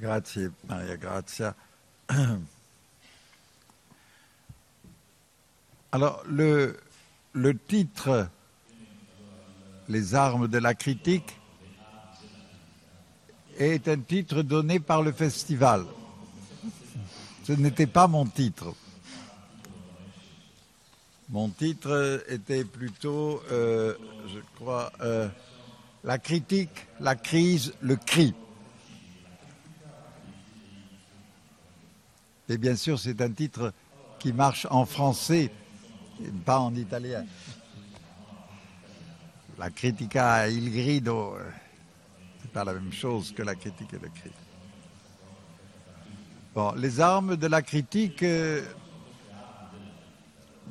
Grazie, Maria Grazia. Alors, le, le titre Les armes de la critique est un titre donné par le festival. Ce n'était pas mon titre. Mon titre était plutôt, euh, je crois, euh, la critique, la crise, le cri. Et bien sûr, c'est un titre qui marche en français, pas en italien. La critica il grido, c'est pas la même chose que la critique et le cri. Bon, les armes de la critique, euh,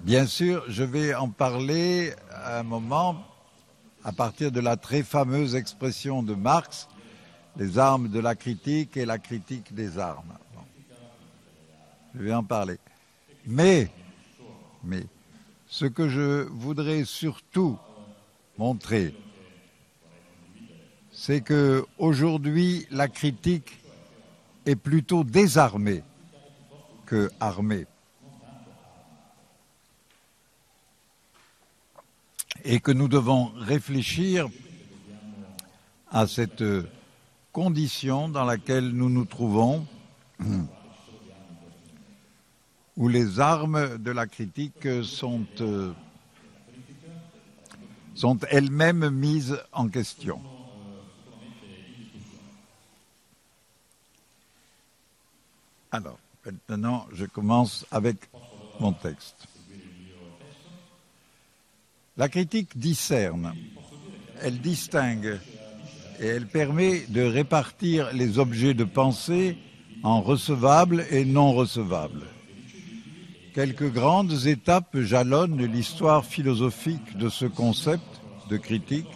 bien sûr, je vais en parler à un moment à partir de la très fameuse expression de Marx, les armes de la critique et la critique des armes. Je vais en parler. Mais, mais, ce que je voudrais surtout montrer, c'est que aujourd'hui la critique est plutôt désarmée que armée. Et que nous devons réfléchir à cette condition dans laquelle nous nous trouvons, où les armes de la critique sont, euh, sont elles-mêmes mises en question. Alors, maintenant, je commence avec mon texte. La critique discerne, elle distingue et elle permet de répartir les objets de pensée en recevables et non recevables. Quelques grandes étapes jalonnent l'histoire philosophique de ce concept de critique.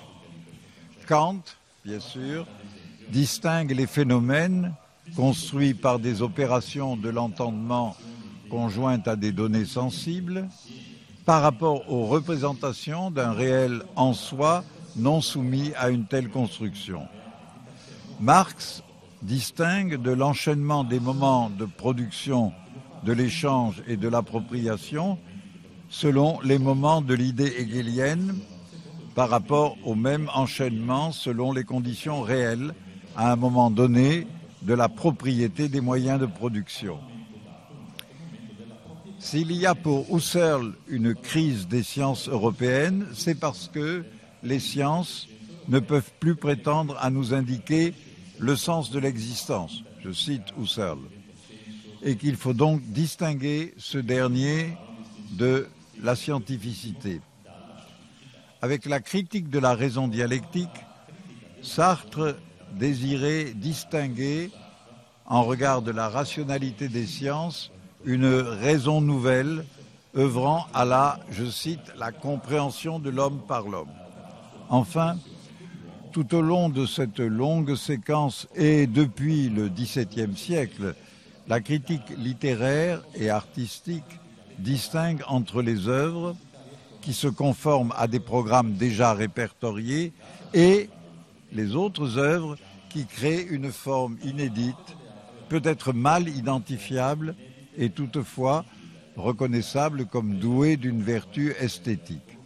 Kant, bien sûr, distingue les phénomènes construits par des opérations de l'entendement conjointes à des données sensibles par rapport aux représentations d'un réel en soi non soumis à une telle construction. Marx distingue de l'enchaînement des moments de production, de l'échange et de l'appropriation selon les moments de l'idée hegelienne par rapport au même enchaînement selon les conditions réelles à un moment donné de la propriété des moyens de production. S'il y a pour Husserl une crise des sciences européennes, c'est parce que les sciences ne peuvent plus prétendre à nous indiquer le sens de l'existence, je cite Husserl, et qu'il faut donc distinguer ce dernier de la scientificité. Avec la critique de la raison dialectique, Sartre désirait distinguer, en regard de la rationalité des sciences, une raison nouvelle œuvrant à la, je cite, la compréhension de l'homme par l'homme. Enfin, tout au long de cette longue séquence et depuis le XVIIe siècle, la critique littéraire et artistique distingue entre les œuvres qui se conforment à des programmes déjà répertoriés et les autres œuvres qui créent une forme inédite, peut-être mal identifiable et toutefois reconnaissable comme douée d'une vertu esthétique.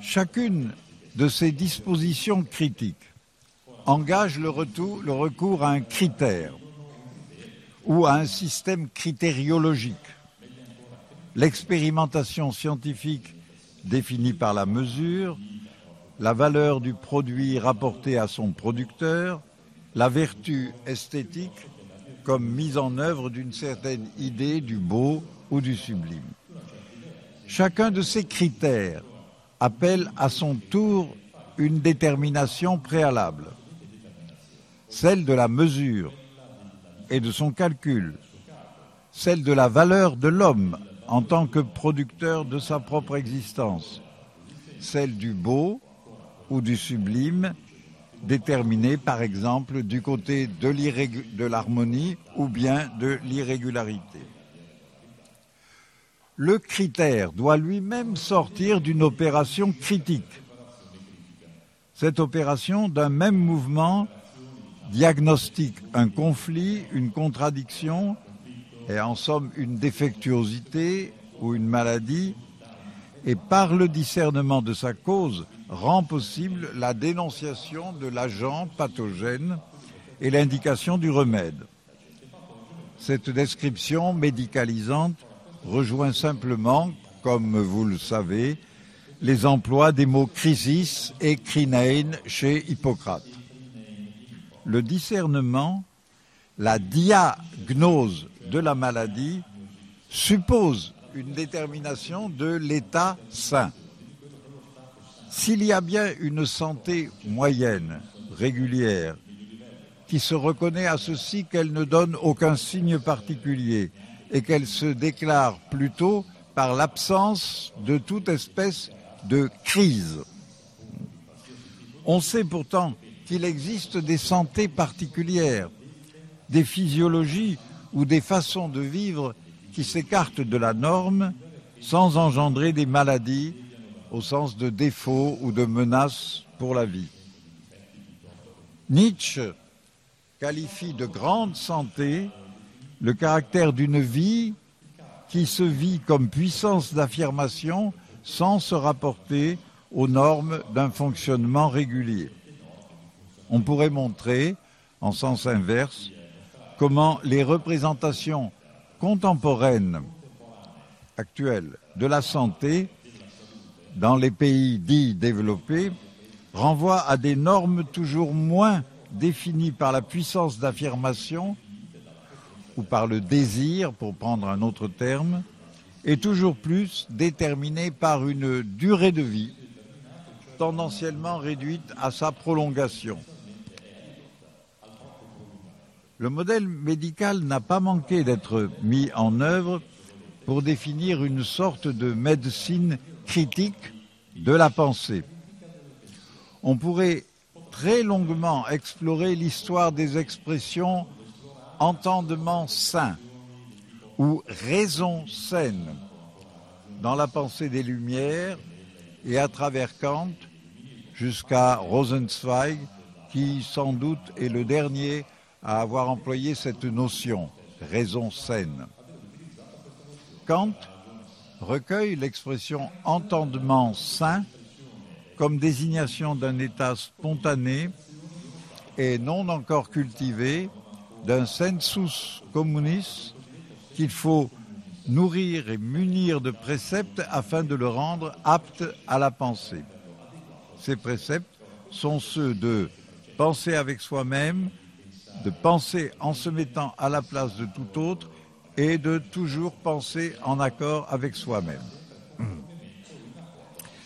Chacune de ces dispositions critiques engage le, recours à un critère ou à un système critériologique. L'expérimentation scientifique définie par la mesure, la valeur du produit rapporté à son producteur, la vertu esthétique comme mise en œuvre d'une certaine idée du beau ou du sublime. Chacun de ces critères appelle à son tour une détermination préalable, celle de la mesure et de son calcul, celle de la valeur de l'homme en tant que producteur de sa propre existence, celle du beau ou du sublime déterminé, par exemple, du côté de l'harmonie ou bien de l'irrégularité. Le critère doit lui-même sortir d'une opération critique. Cette opération d'un même mouvement diagnostique un conflit, une contradiction, et en somme une défectuosité ou une maladie, et par le discernement de sa cause rend possible la dénonciation de l'agent pathogène et l'indication du remède. Cette description médicalisante rejoint simplement, comme vous le savez, les emplois des mots crisis et crinein chez Hippocrate. Le discernement, la diagnose de la maladie suppose une détermination de l'état sain. S'il y a bien une santé moyenne, régulière, qui se reconnaît à ceci qu'elle ne donne aucun signe particulier et qu'elle se déclare plutôt par l'absence de toute espèce de crise. On sait pourtant qu'il existe des santé particulières, des physiologies ou des façons de vivre qui s'écartent de la norme sans engendrer des maladies au sens de défauts ou de menaces pour la vie. Nietzsche qualifie de grande santé le caractère d'une vie qui se vit comme puissance d'affirmation sans se rapporter aux normes d'un fonctionnement régulier. On pourrait montrer, en sens inverse, comment les représentations contemporaines actuelles de la santé dans les pays dits développés renvoient à des normes toujours moins définies par la puissance d'affirmation ou par le désir, pour prendre un autre terme, et toujours plus déterminées par une durée de vie tendanciellement réduite à sa prolongation. Le modèle médical n'a pas manqué d'être mis en œuvre pour définir une sorte de médecine critique de la pensée. On pourrait très longuement explorer l'histoire des expressions entendement sain ou raison saine dans la pensée des Lumières et à travers Kant jusqu'à Rosenzweig, qui sans doute est le dernier à avoir employé cette notion, raison saine. Kant recueille l'expression entendement sain comme désignation d'un état spontané et non encore cultivé d'un sensus communis qu'il faut nourrir et munir de préceptes afin de le rendre apte à la pensée. Ces préceptes sont ceux de penser avec soi-même, de penser en se mettant à la place de tout autre et de toujours penser en accord avec soi-même.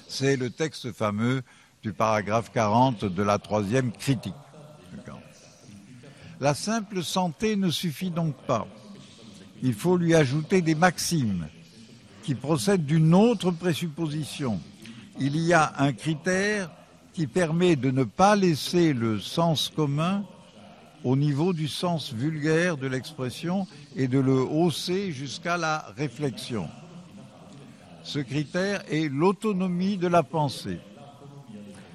C'est le texte fameux du paragraphe 40 de la troisième critique. La simple santé ne suffit donc pas. Il faut lui ajouter des maximes qui procèdent d'une autre présupposition. Il y a un critère qui permet de ne pas laisser le sens commun au niveau du sens vulgaire de l'expression et de le hausser jusqu'à la réflexion. Ce critère est l'autonomie de la pensée.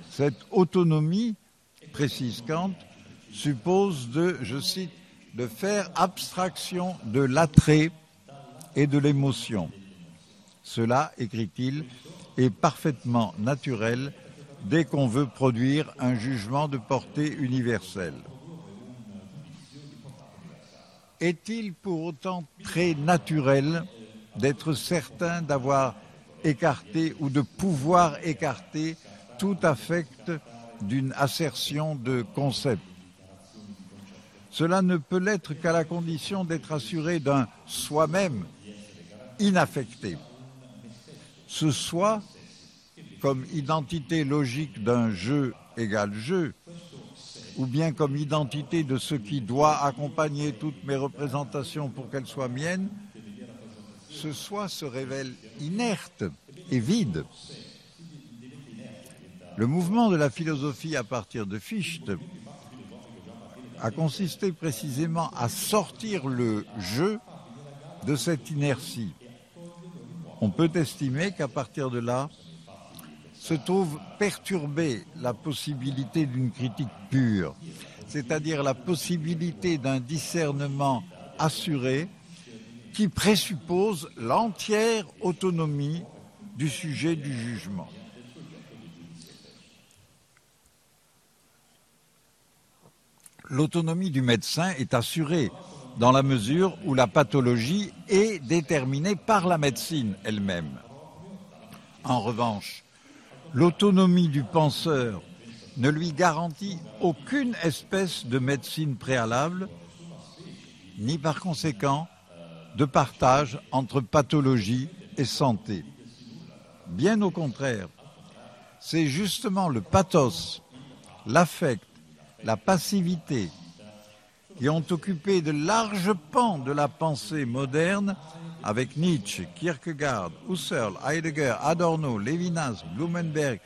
Cette autonomie, précise Kant, suppose de, je cite, de faire abstraction de l'attrait et de l'émotion. Cela, écrit-il, est parfaitement naturel dès qu'on veut produire un jugement de portée universelle. Est-il pour autant très naturel d'être certain d'avoir écarté ou de pouvoir écarter tout affect d'une assertion de concept? Cela ne peut l'être qu'à la condition d'être assuré d'un soi-même inaffecté. Ce soi, comme identité logique d'un jeu égal jeu, ou bien comme identité de ce qui doit accompagner toutes mes représentations pour qu'elles soient miennes, ce soi se révèle inerte et vide. Le mouvement de la philosophie à partir de Fichte a consisté précisément à sortir le jeu de cette inertie. On peut estimer qu'à partir de là, se trouve perturber la possibilité d'une critique pure, c'est-à-dire la possibilité d'un discernement assuré qui présuppose l'entière autonomie du sujet du jugement. L'autonomie du médecin est assurée dans la mesure où la pathologie est déterminée par la médecine elle-même. En revanche, l'autonomie du penseur ne lui garantit aucune espèce de médecine préalable, ni par conséquent de partage entre pathologie et santé. Bien au contraire, c'est justement le pathos, l'affect, la passivité qui ont occupé de larges pans de la pensée moderne avec Nietzsche, Kierkegaard, Husserl, Heidegger, Adorno, Levinas, Blumenberg,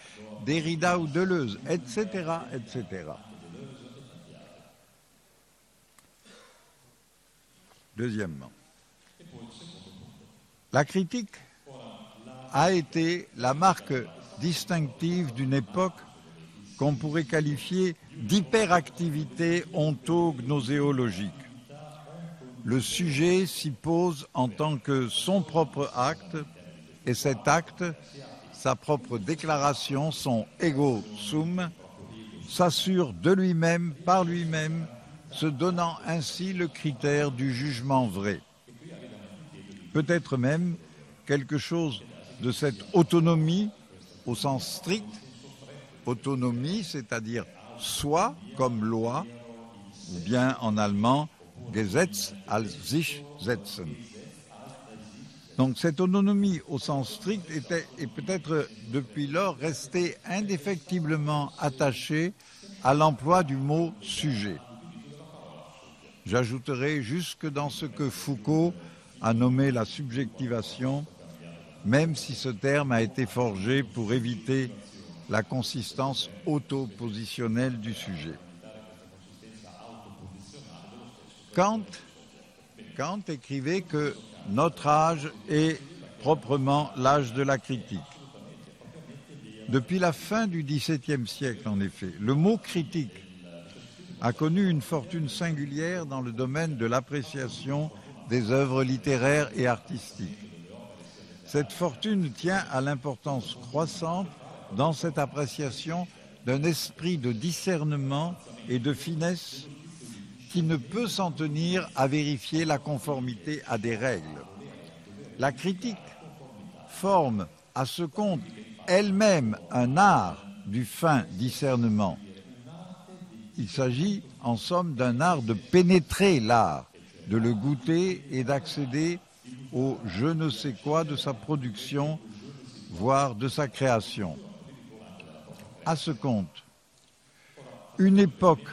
Derrida ou Deleuze, etc., etc. Deuxièmement, la critique a été la marque distinctive d'une époque qu'on pourrait qualifier d'hyperactivité ontognoséologique. Le sujet s'y pose en tant que son propre acte, et cet acte, sa propre déclaration, son ego sum, s'assure de lui-même, par lui-même, se donnant ainsi le critère du jugement vrai. Peut-être même quelque chose de cette autonomie au sens strict autonomie, c'est-à-dire soit comme loi, ou bien en allemand Gesetz als sich setzen. Donc cette autonomie au sens strict était, est peut-être depuis lors restée indéfectiblement attachée à l'emploi du mot sujet. J'ajouterai jusque dans ce que Foucault a nommé la subjectivation, même si ce terme a été forgé pour éviter la consistance auto-positionnelle du sujet. Kant, Kant écrivait que notre âge est proprement l'âge de la critique. Depuis la fin du XVIIe siècle, en effet, le mot critique a connu une fortune singulière dans le domaine de l'appréciation des œuvres littéraires et artistiques. Cette fortune tient à l'importance croissante dans cette appréciation d'un esprit de discernement et de finesse qui ne peut s'en tenir à vérifier la conformité à des règles. La critique forme à ce compte elle-même un art du fin discernement. Il s'agit en somme d'un art de pénétrer l'art, de le goûter et d'accéder au je ne sais quoi de sa production, voire de sa création à ce compte. Une époque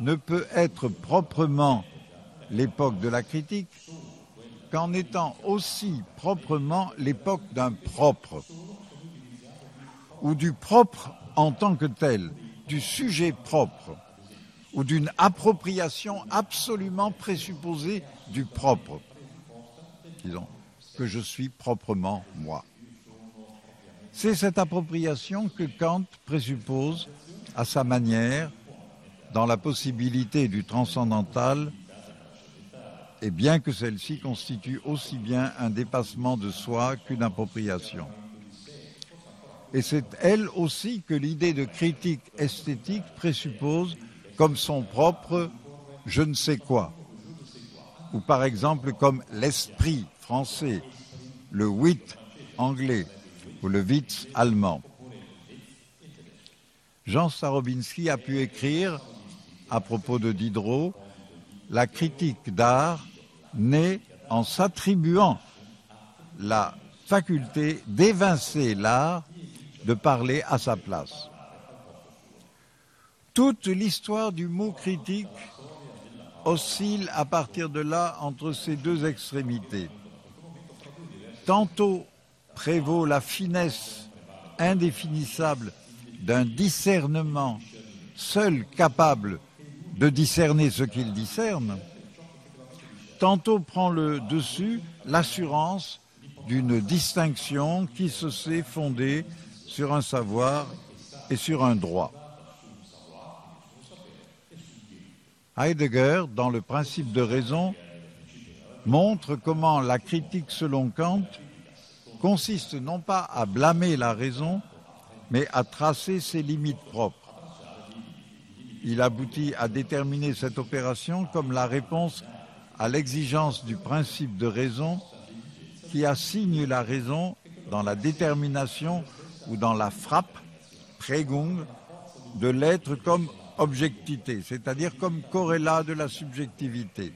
ne peut être proprement l'époque de la critique qu'en étant aussi proprement l'époque d'un propre, ou du propre en tant que tel, du sujet propre, ou d'une appropriation absolument présupposée du propre, disons, que je suis proprement moi. C'est cette appropriation que Kant présuppose à sa manière dans la possibilité du transcendantal, et bien que celle-ci constitue aussi bien un dépassement de soi qu'une appropriation. Et c'est elle aussi que l'idée de critique esthétique présuppose comme son propre je ne sais quoi, ou par exemple comme l'esprit français, le wit anglais, ou le Witz allemand. Jean Starobinski a pu écrire, à propos de Diderot, la critique d'art naît en s'attribuant la faculté d'évincer l'art de parler à sa place. Toute l'histoire du mot critique oscille à partir de là entre ces deux extrémités. Tantôt prévaut la finesse indéfinissable d'un discernement seul capable de discerner ce qu'il discerne, tantôt prend le dessus l'assurance d'une distinction qui se sait fondée sur un savoir et sur un droit. Heidegger, dans le principe de raison, montre comment la critique selon Kant consiste non pas à blâmer la raison, mais à tracer ses limites propres. Il aboutit à déterminer cette opération comme la réponse à l'exigence du principe de raison qui assigne la raison dans la détermination ou dans la frappe, prégung, de l'être comme objectivité, c'est-à-dire comme corrélat de la subjectivité.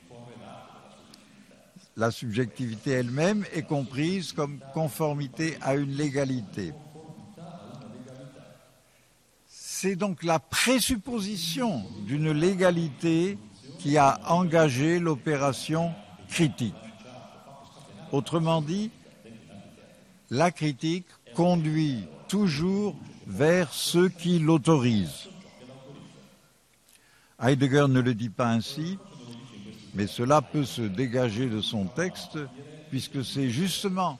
La subjectivité elle-même est comprise comme conformité à une légalité. C'est donc la présupposition d'une légalité qui a engagé l'opération critique. Autrement dit, la critique conduit toujours vers ceux qui l'autorisent. Heidegger ne le dit pas ainsi, mais cela peut se dégager de son texte, puisque c'est justement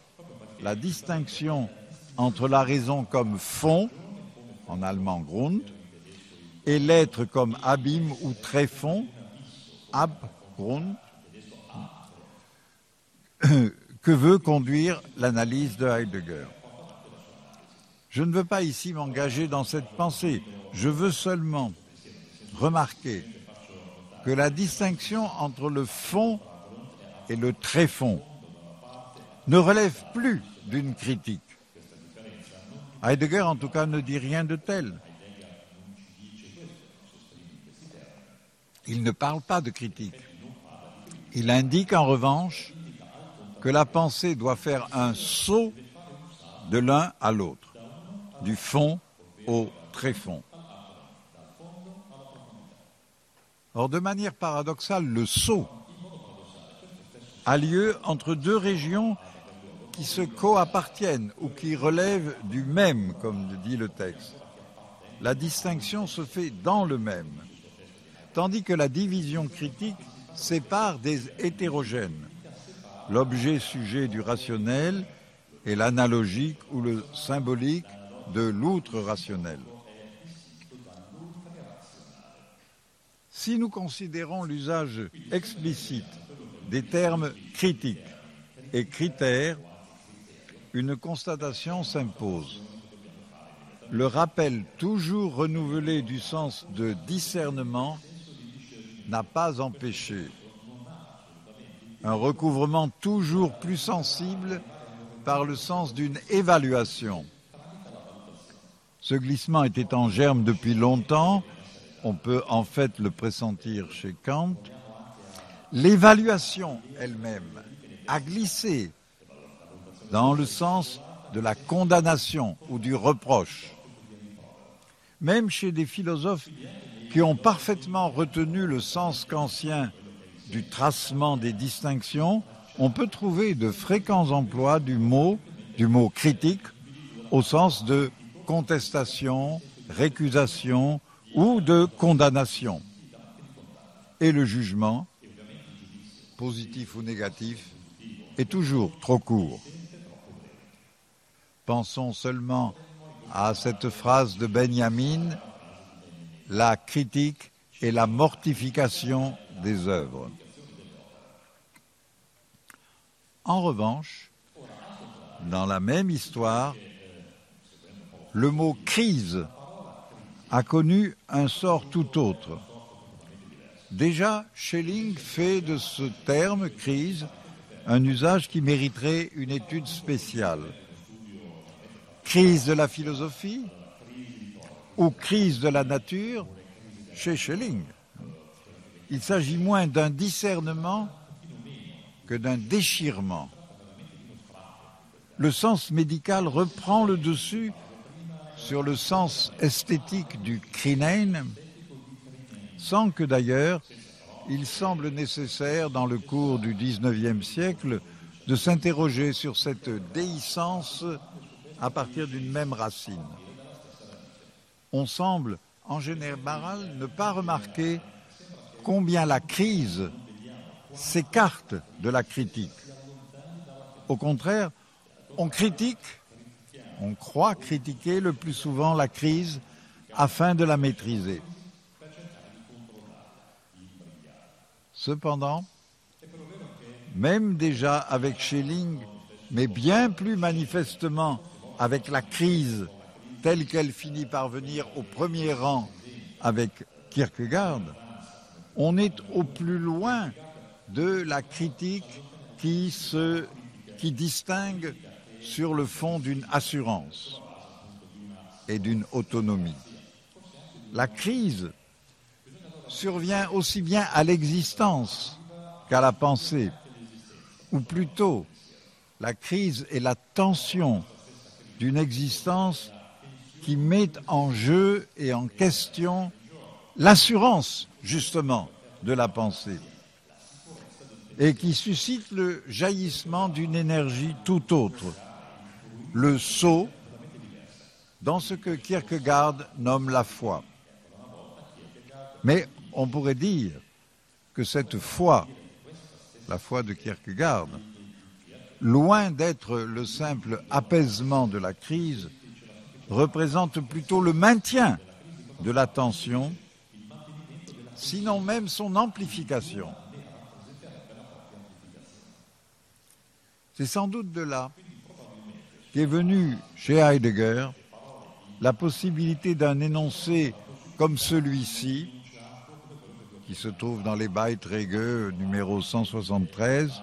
la distinction entre la raison comme fond, en allemand Grund, et l'être comme abîme ou tréfond, Abgrund, que veut conduire l'analyse de Heidegger. Je ne veux pas ici m'engager dans cette pensée, je veux seulement remarquer que la distinction entre le fond et le tréfond ne relève plus d'une critique. Heidegger, en tout cas, ne dit rien de tel. Il ne parle pas de critique. Il indique en revanche que la pensée doit faire un saut de l'un à l'autre, du fond au tréfond. Or, de manière paradoxale, le saut a lieu entre deux régions qui se coappartiennent ou qui relèvent du même, comme dit le texte. La distinction se fait dans le même, tandis que la division critique sépare des hétérogènes, l'objet sujet du rationnel et l'analogique ou le symbolique de l'outre Si nous considérons l'usage explicite des termes critiques et critères, une constatation s'impose. Le rappel toujours renouvelé du sens de discernement n'a pas empêché un recouvrement toujours plus sensible par le sens d'une évaluation. Ce glissement était en germe depuis longtemps on peut en fait le pressentir chez Kant, l'évaluation elle-même a glissé dans le sens de la condamnation ou du reproche. Même chez des philosophes qui ont parfaitement retenu le sens kantien du tracement des distinctions, on peut trouver de fréquents emplois du mot, du mot critique, au sens de contestation, récusation, ou de condamnation. Et le jugement, positif ou négatif, est toujours trop court. Pensons seulement à cette phrase de Benjamin, la critique et la mortification des œuvres. En revanche, dans la même histoire, le mot crise a connu un sort tout autre. Déjà, Schelling fait de ce terme crise un usage qui mériterait une étude spéciale. Crise de la philosophie ou crise de la nature chez Schelling. Il s'agit moins d'un discernement que d'un déchirement. Le sens médical reprend le dessus sur le sens esthétique du crinen, sans que d'ailleurs il semble nécessaire dans le cours du XIXe siècle de s'interroger sur cette déhiscence à partir d'une même racine. On semble en général ne pas remarquer combien la crise s'écarte de la critique. Au contraire, on critique On croit critiquer le plus souvent la crise afin de la maîtriser. Cependant, même déjà avec Schelling, mais bien plus manifestement avec la crise telle qu'elle finit par venir au premier rang avec Kierkegaard, on est au plus loin de la critique qui, se, distingue sur le fond d'une assurance et d'une autonomie. La crise survient aussi bien à l'existence qu'à la pensée, ou plutôt la crise est la tension d'une existence qui met en jeu et en question l'assurance, justement, de la pensée, et qui suscite le jaillissement d'une énergie tout autre, le saut dans ce que Kierkegaard nomme la foi. Mais on pourrait dire que cette foi, la foi de Kierkegaard, loin d'être le simple apaisement de la crise, représente plutôt le maintien de la tension, sinon même son amplification. C'est sans doute de là qu'est venue chez Heidegger la possibilité d'un énoncé comme celui-ci, qui se trouve dans les Beiträge numéro 173,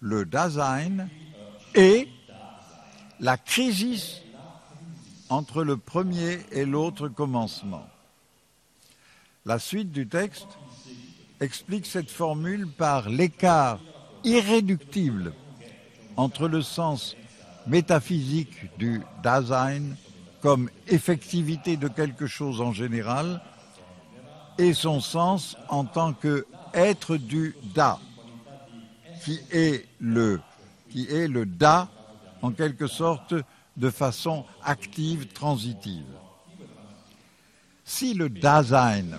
le Dasein et la crise entre le premier et l'autre commencement. La suite du texte explique cette formule par l'écart irréductible entre le sens métaphysique du Dasein comme effectivité de quelque chose en général et son sens en tant que être du Da, qui est le, qui est le Da en quelque sorte de façon active, transitive. Si le Dasein,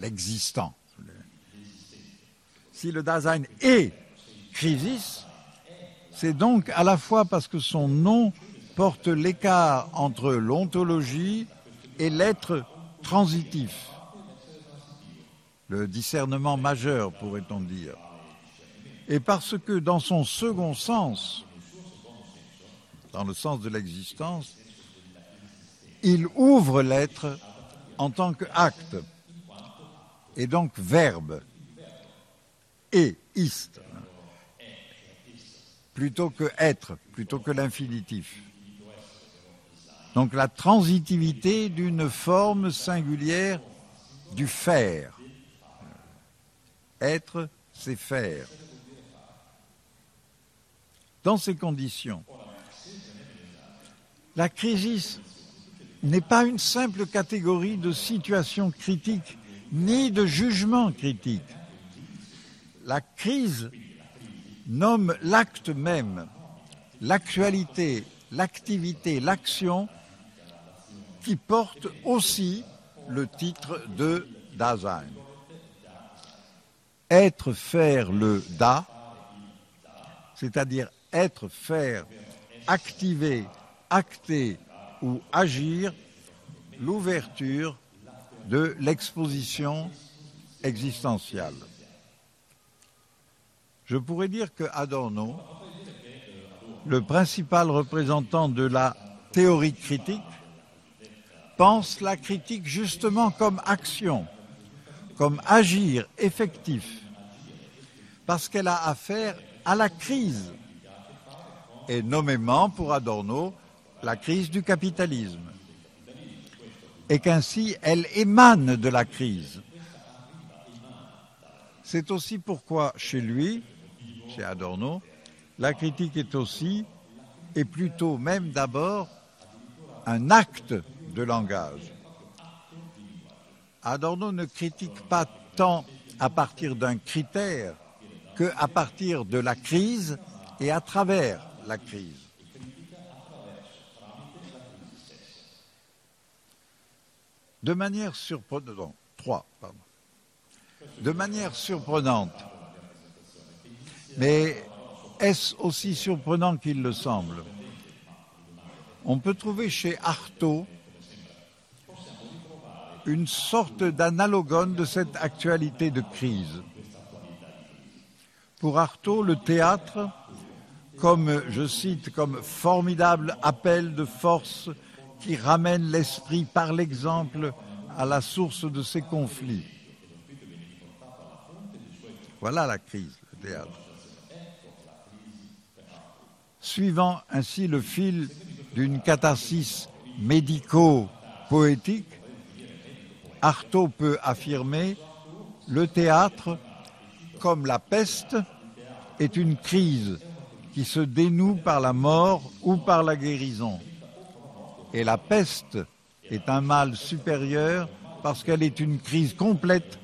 l'existant, si le Dasein est crisis, c'est donc à la fois parce que son nom porte l'écart entre l'ontologie et l'être transitif, le discernement majeur, pourrait-on dire, et parce que dans son second sens, dans le sens de l'existence, il ouvre l'être en tant qu'acte, et donc verbe, et ist, plutôt que être, plutôt que l'infinitif. Donc la transitivité d'une forme singulière du faire. Être, c'est faire. Dans ces conditions, la crise n'est pas une simple catégorie de situation critique ni de jugement critique. La crise nomme l'acte même, l'actualité, l'activité, l'action qui porte aussi le titre de Dasein. Être, faire le Da, c'est-à-dire être, faire, activer, acter ou agir l'ouverture de l'exposition existentielle. Je pourrais dire que Adorno, le principal représentant de la théorie critique, pense la critique justement comme action, comme agir effectif, parce qu'elle a affaire à la crise, et nommément pour Adorno la crise du capitalisme, et qu'ainsi elle émane de la crise. C'est aussi pourquoi chez lui, chez Adorno, la critique est aussi, et plutôt même d'abord, un acte de langage. Adorno ne critique pas tant à partir d'un critère que à partir de la crise et à travers la crise. De manière surprenante, trois, pardon. De manière surprenante, mais est-ce aussi surprenant qu'il le semble? On peut trouver chez Artaud une sorte d'analogone de cette actualité de crise. Pour Artaud, le théâtre, comme, je cite, comme formidable appel de force qui ramène l'esprit par l'exemple à la source de ces conflits. Voilà la crise, le théâtre. Suivant ainsi le fil d'une catharsis médico-poétique, Artaud peut affirmer le théâtre, comme la peste, est une crise qui se dénoue par la mort ou par la guérison. Et la peste est un mal supérieur parce qu'elle est une crise complète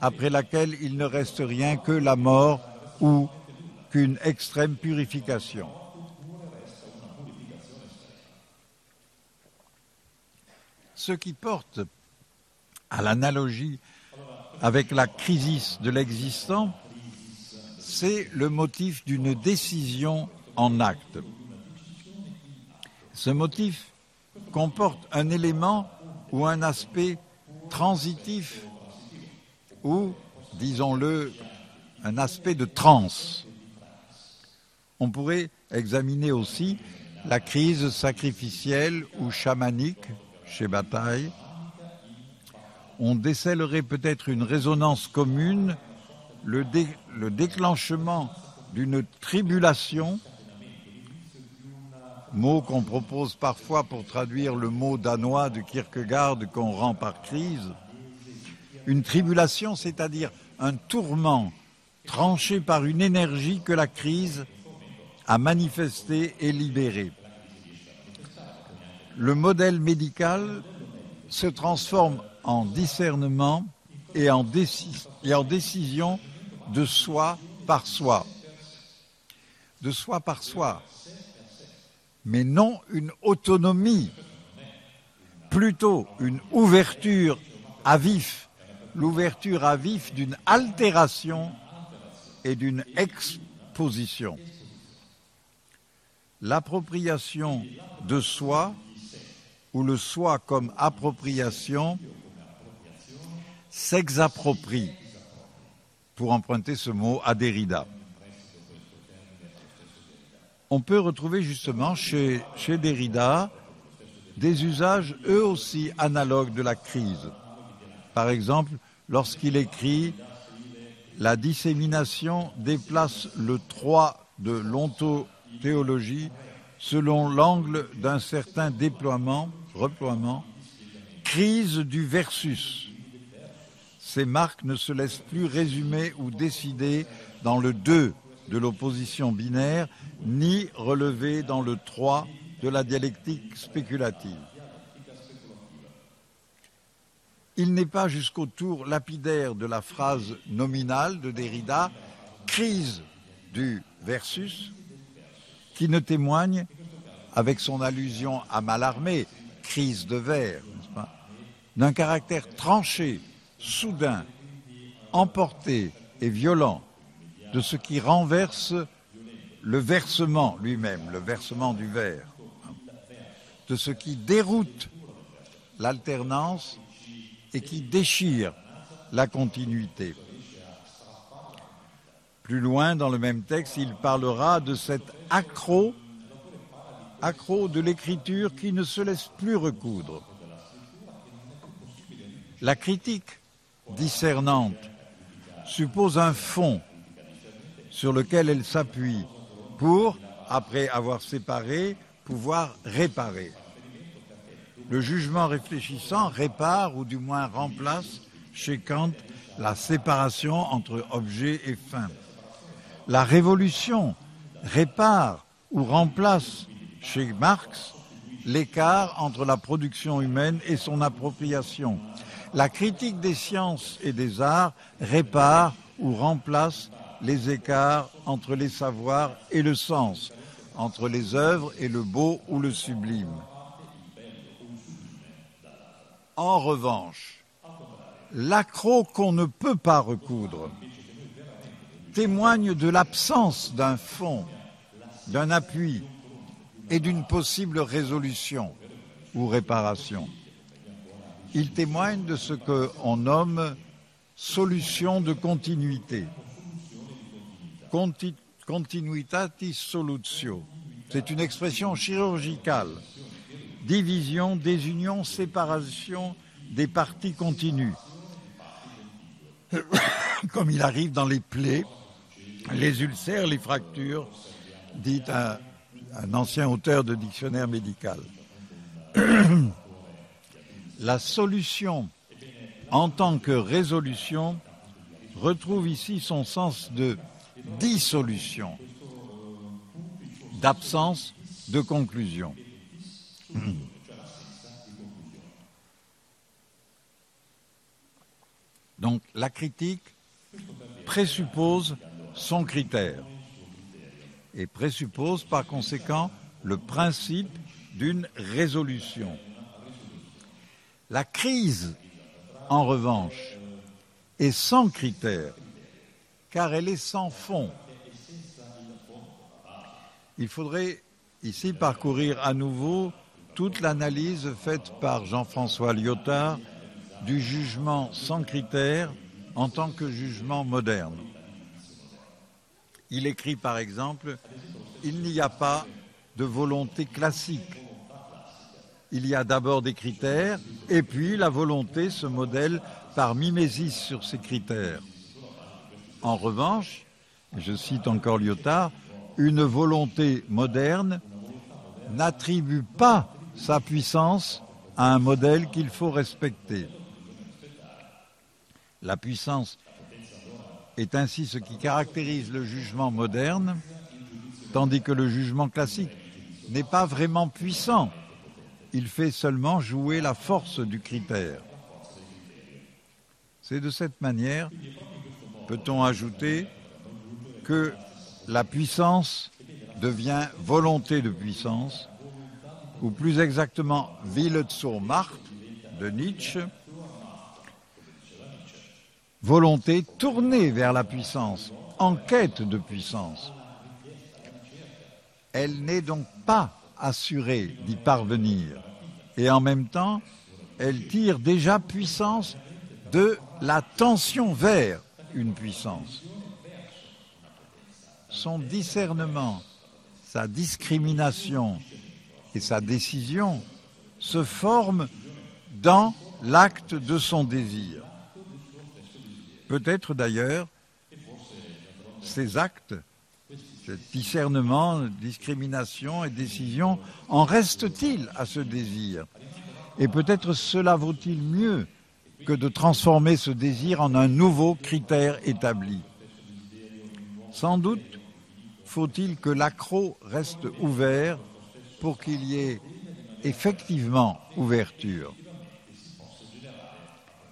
après laquelle il ne reste rien que la mort ou qu'une extrême purification. Ce qui porte à l'analogie avec la crise de l'existant, c'est le motif d'une décision en acte. Ce motif comporte un élément ou un aspect transitif ou, disons-le, un aspect de transe. On pourrait examiner aussi la crise sacrificielle ou chamanique chez Bataille, on décèlerait peut-être une résonance commune, le, le déclenchement d'une tribulation, mot qu'on propose parfois pour traduire le mot danois de Kierkegaard qu'on rend par crise, une tribulation, c'est-à-dire un tourment tranché par une énergie que la crise a manifestée et libérée. Le modèle médical se transforme en discernement et en, et en décision de soi par soi. De soi par soi. Mais non une autonomie, plutôt une ouverture à vif, l'ouverture à vif d'une altération et d'une exposition. L'appropriation de soi, ou le soi comme appropriation, s'exapproprie, pour emprunter ce mot à Derrida. On peut retrouver justement chez, Derrida des usages eux aussi analogues de la crise. Par exemple, lorsqu'il écrit La dissémination déplace le 3 de l'ontothéologie selon l'angle d'un certain déploiement, reploiement, crise du versus ces marques ne se laissent plus résumer ou décider dans le 2 de l'opposition binaire, ni relever dans le 3 de la dialectique spéculative. Il n'est pas jusqu'au tour lapidaire de la phrase nominale de Derrida, crise du versus, qui ne témoigne, avec son allusion à Malarmé, crise de verre, d'un caractère tranché soudain, emporté et violent de ce qui renverse le versement lui-même, le versement du verre, de ce qui déroute l'alternance et qui déchire la continuité. Plus loin dans le même texte, il parlera de cet accro, de l'écriture qui ne se laisse plus recoudre. La critique discernante suppose un fond sur lequel elle s'appuie pour, après avoir séparé, pouvoir réparer. Le jugement réfléchissant répare ou du moins remplace chez Kant la séparation entre objet et fin. La révolution répare ou remplace chez Marx l'écart entre la production humaine et son appropriation la critique des sciences et des arts répare ou remplace les écarts entre les savoirs et le sens, entre les œuvres et le beau ou le sublime. En revanche, l'accro qu'on ne peut pas recoudre, témoigne de l'absence d'un fond, d'un appui et d'une possible résolution ou réparation. Il témoigne de ce qu'on nomme solution de continuité. Conti continuitatis solutio. C'est une expression chirurgicale. Division, désunion, séparation des parties continues. Comme il arrive dans les plaies, les ulcères, les fractures, dit un, ancien auteur de dictionnaire médical. La solution en tant que résolution retrouve ici son sens de dissolution, d'absence de conclusion. Donc la critique présuppose son critère et présuppose par conséquent le principe d'une résolution. La crise, en revanche, est sans critère, car elle est sans fond. Il faudrait ici parcourir à nouveau toute l'analyse faite par Jean-François Lyotard du jugement sans critère en tant que jugement moderne. Il écrit par exemple Il n'y a pas de volonté classique. Il y a d'abord des critères et puis la volonté se modèle par mimésis sur ces critères. En revanche, je cite encore Lyotard, une volonté moderne n'attribue pas sa puissance à un modèle qu'il faut respecter. La puissance est ainsi ce qui caractérise le jugement moderne, tandis que le jugement classique n'est pas vraiment puissant. Il fait seulement jouer la force du critère. C'est de cette manière, peut-on ajouter, que la puissance devient volonté de puissance, ou plus exactement Wille zur Macht de Nietzsche, volonté tournée vers la puissance, en quête de puissance. Elle n'est donc pas assurée d'y parvenir. Et en même temps, elle tire déjà puissance de la tension vers une puissance. Son discernement, sa discrimination et sa décision se forment dans l'acte de son désir. Peut-être d'ailleurs ces actes, ce discernement, discrimination et décision, en reste-t-il à ce désir? Et peut-être cela vaut-il mieux que de transformer ce désir en un nouveau critère établi. Sans doute faut-il que l'accro reste ouvert pour qu'il y ait effectivement ouverture.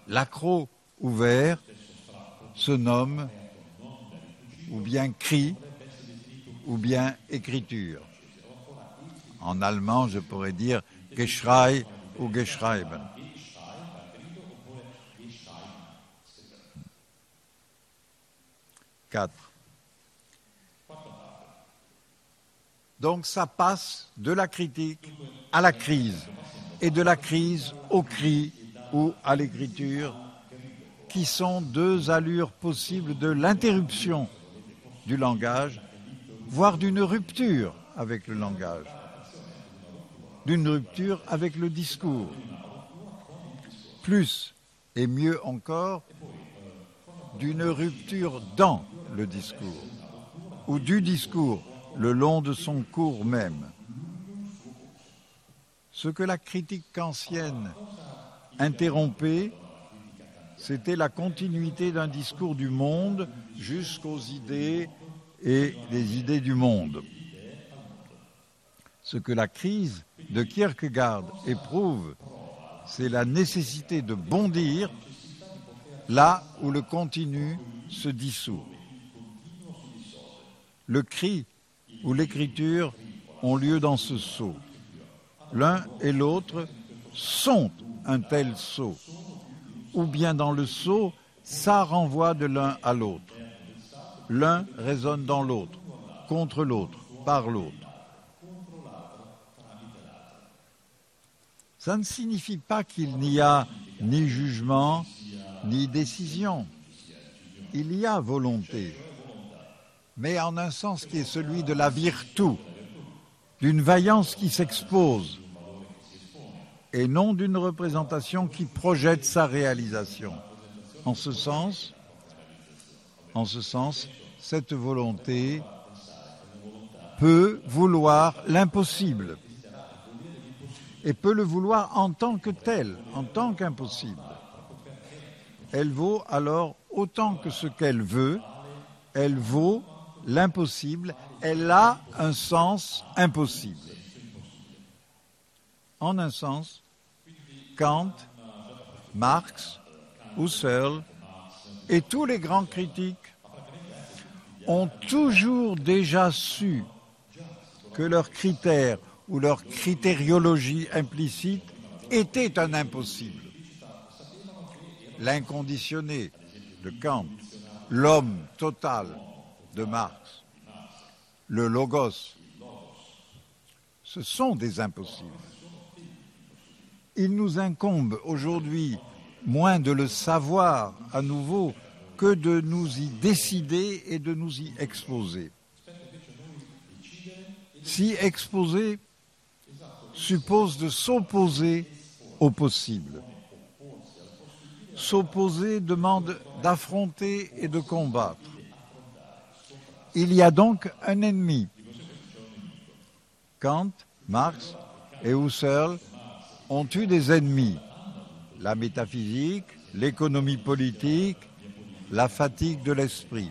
L'accro ouvert se nomme ou bien cri ou bien écriture. En allemand, je pourrais dire Geschrei ou Geschreiben. Quatre. Donc ça passe de la critique à la crise et de la crise au cri ou à l'écriture qui sont deux allures possibles de l'interruption du langage, voire d'une rupture avec le langage, d'une rupture avec le discours. Plus et mieux encore, d'une rupture dans le discours, ou du discours le long de son cours même. Ce que la critique kantienne interrompait, c'était la continuité d'un discours du monde jusqu'aux idées et les idées du monde. Ce que la crise de Kierkegaard éprouve, c'est la nécessité de bondir là où le continu se dissout. Le cri ou l'écriture ont lieu dans ce saut. L'un et l'autre sont un tel saut ou bien dans le saut, ça renvoie de l'un à l'autre. l'un résonne dans l'autre, contre l'autre, par l'autre. Ça ne signifie pas qu'il n'y a ni jugement, ni décision. Il y a volonté, mais en un sens qui est celui de la virtu, d'une vaillance qui s'expose, et non d'une représentation qui projette sa réalisation. En ce sens, en ce sens, cette volonté peut vouloir l'impossible et peut le vouloir en tant que tel, en tant qu'impossible. Elle vaut alors autant que ce qu'elle veut, elle vaut l'impossible, elle a un sens impossible. En un sens, Kant, Marx, Husserl et tous les grands critiques ont toujours déjà su que leurs critères ou leur critériologie implicite était un impossible. L'inconditionné de Kant, l'homme total de Marx, le logos, ce sont des impossibles. Il nous incombe aujourd'hui moins de le savoir à nouveau que de nous y décider et de nous y exposer. S'y exposer suppose de s'opposer au possible. S'opposer demande d'affronter et de combattre. Il y a donc un ennemi. Kant, Marx et Husserl ont eu des ennemis. La métaphysique, l'économie politique, la fatigue de l'esprit.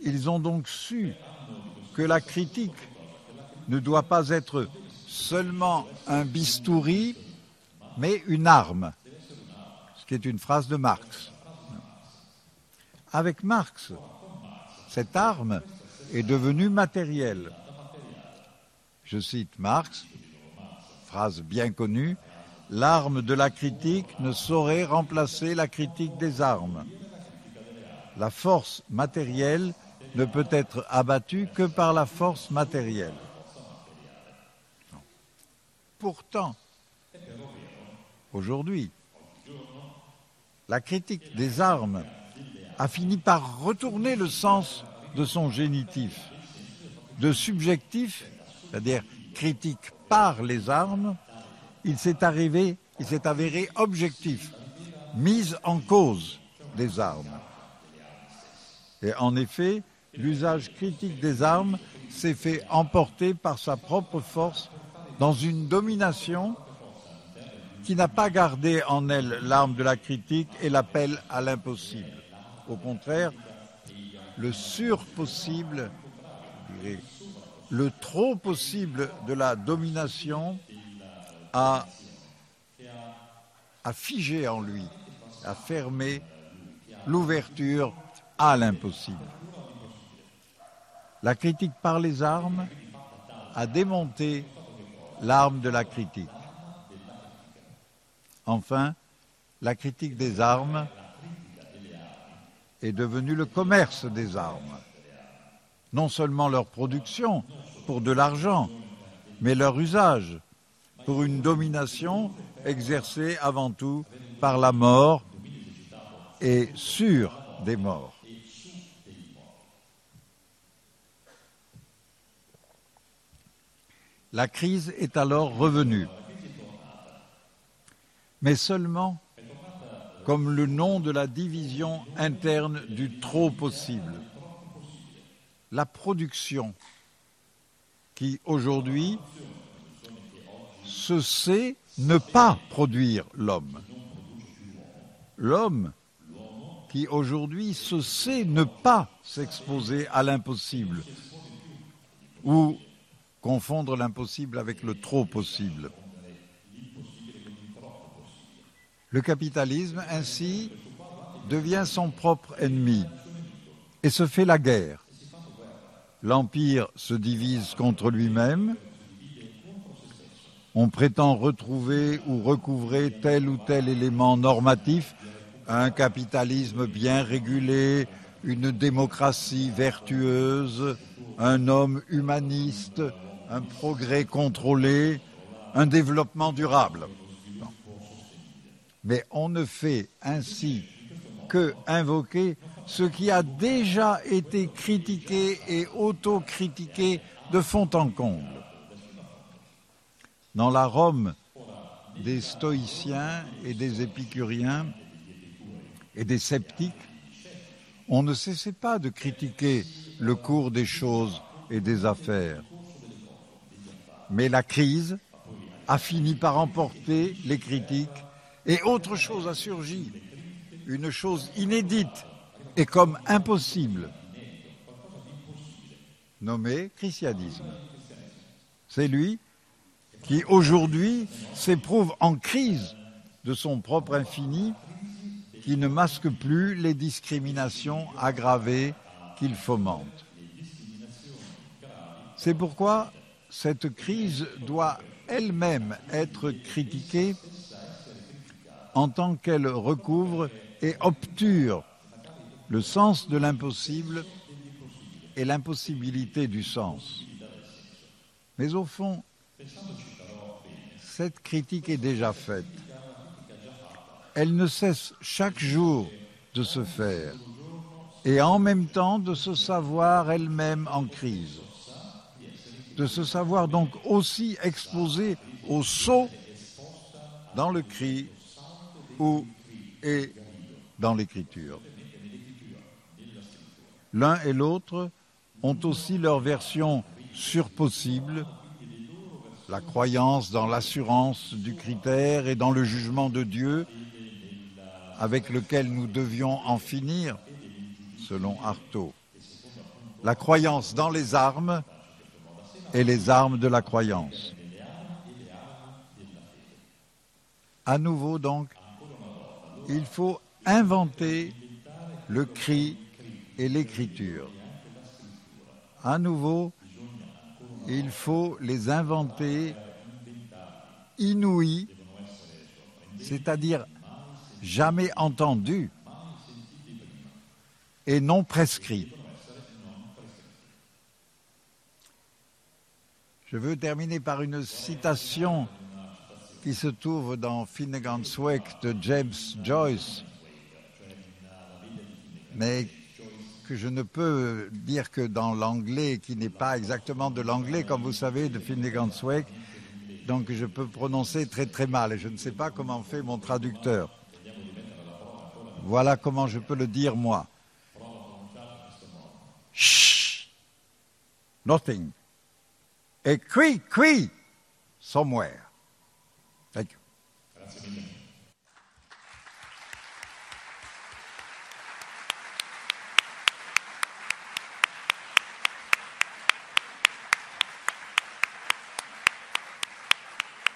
Ils ont donc su que la critique ne doit pas être seulement un bistouri, mais une arme, ce qui est une phrase de Marx. Avec Marx, cette arme est devenue matérielle. Je cite Marx, phrase bien connue, L'arme de la critique ne saurait remplacer la critique des armes. La force matérielle ne peut être abattue que par la force matérielle. Pourtant, aujourd'hui, la critique des armes a fini par retourner le sens de son génitif, de subjectif, c'est-à-dire critique par les armes, il s'est arrivé, il s'est avéré objectif, mise en cause des armes. Et en effet, l'usage critique des armes s'est fait emporter par sa propre force dans une domination qui n'a pas gardé en elle l'arme de la critique et l'appel à l'impossible. Au contraire, le surpossible, le trop possible de la domination a, figé en lui, a fermé l'ouverture à l'impossible. La critique par les armes a démonté l'arme de la critique. Enfin, la critique des armes est devenue le commerce des armes. Non seulement leur production pour de l'argent, mais leur usage pour une domination exercée avant tout par la mort et sur des morts. La crise est alors revenue, mais seulement comme le nom de la division interne du trop possible. La production qui aujourd'hui se sait ne pas produire l'homme. L'homme qui aujourd'hui se sait ne pas s'exposer à l'impossible ou confondre l'impossible avec le trop possible. Le capitalisme, ainsi, devient son propre ennemi et se fait la guerre. L'Empire se divise contre lui-même. On prétend retrouver ou recouvrer tel ou tel élément normatif, un capitalisme bien régulé, une démocratie vertueuse, un homme humaniste, un progrès contrôlé, un développement durable. Mais on ne fait ainsi que invoquer ce qui a déjà été critiqué et autocritiqué de fond en comble. Dans la Rome des stoïciens et des épicuriens et des sceptiques, on ne cessait pas de critiquer le cours des choses et des affaires. Mais la crise a fini par emporter les critiques et autre chose a surgi, une chose inédite et comme impossible, nommée christianisme. C'est lui qui aujourd'hui s'éprouve en crise de son propre infini, qui ne masque plus les discriminations aggravées qu'il fomente. C'est pourquoi cette crise doit elle-même être critiquée en tant qu'elle recouvre et obture le sens de l'impossible et l'impossibilité du sens. Mais au fond, cette critique est déjà faite. Elle ne cesse chaque jour de se faire et en même temps de se savoir elle-même en crise, de se savoir donc aussi exposée au saut dans le cri ou et dans l'écriture. L'un et l'autre ont aussi leur version surpossible, la croyance dans l'assurance du critère et dans le jugement de Dieu avec lequel nous devions en finir, selon Artaud. La croyance dans les armes et les armes de la croyance. À nouveau donc, il faut inventer le cri et l'écriture. À nouveau, il faut les inventer inouïs, c'est-à-dire jamais entendus et non prescrits. Je veux terminer par une citation qui se trouve dans Finnegan's Wake de James Joyce, mais que je ne peux dire que dans l'anglais, qui n'est pas exactement de l'anglais, comme vous savez, de Finnegan's Wake, donc je peux prononcer très très mal, et je ne sais pas comment fait mon traducteur. Voilà comment je peux le dire moi. Shh, nothing. A cri, cri, somewhere. Thank you.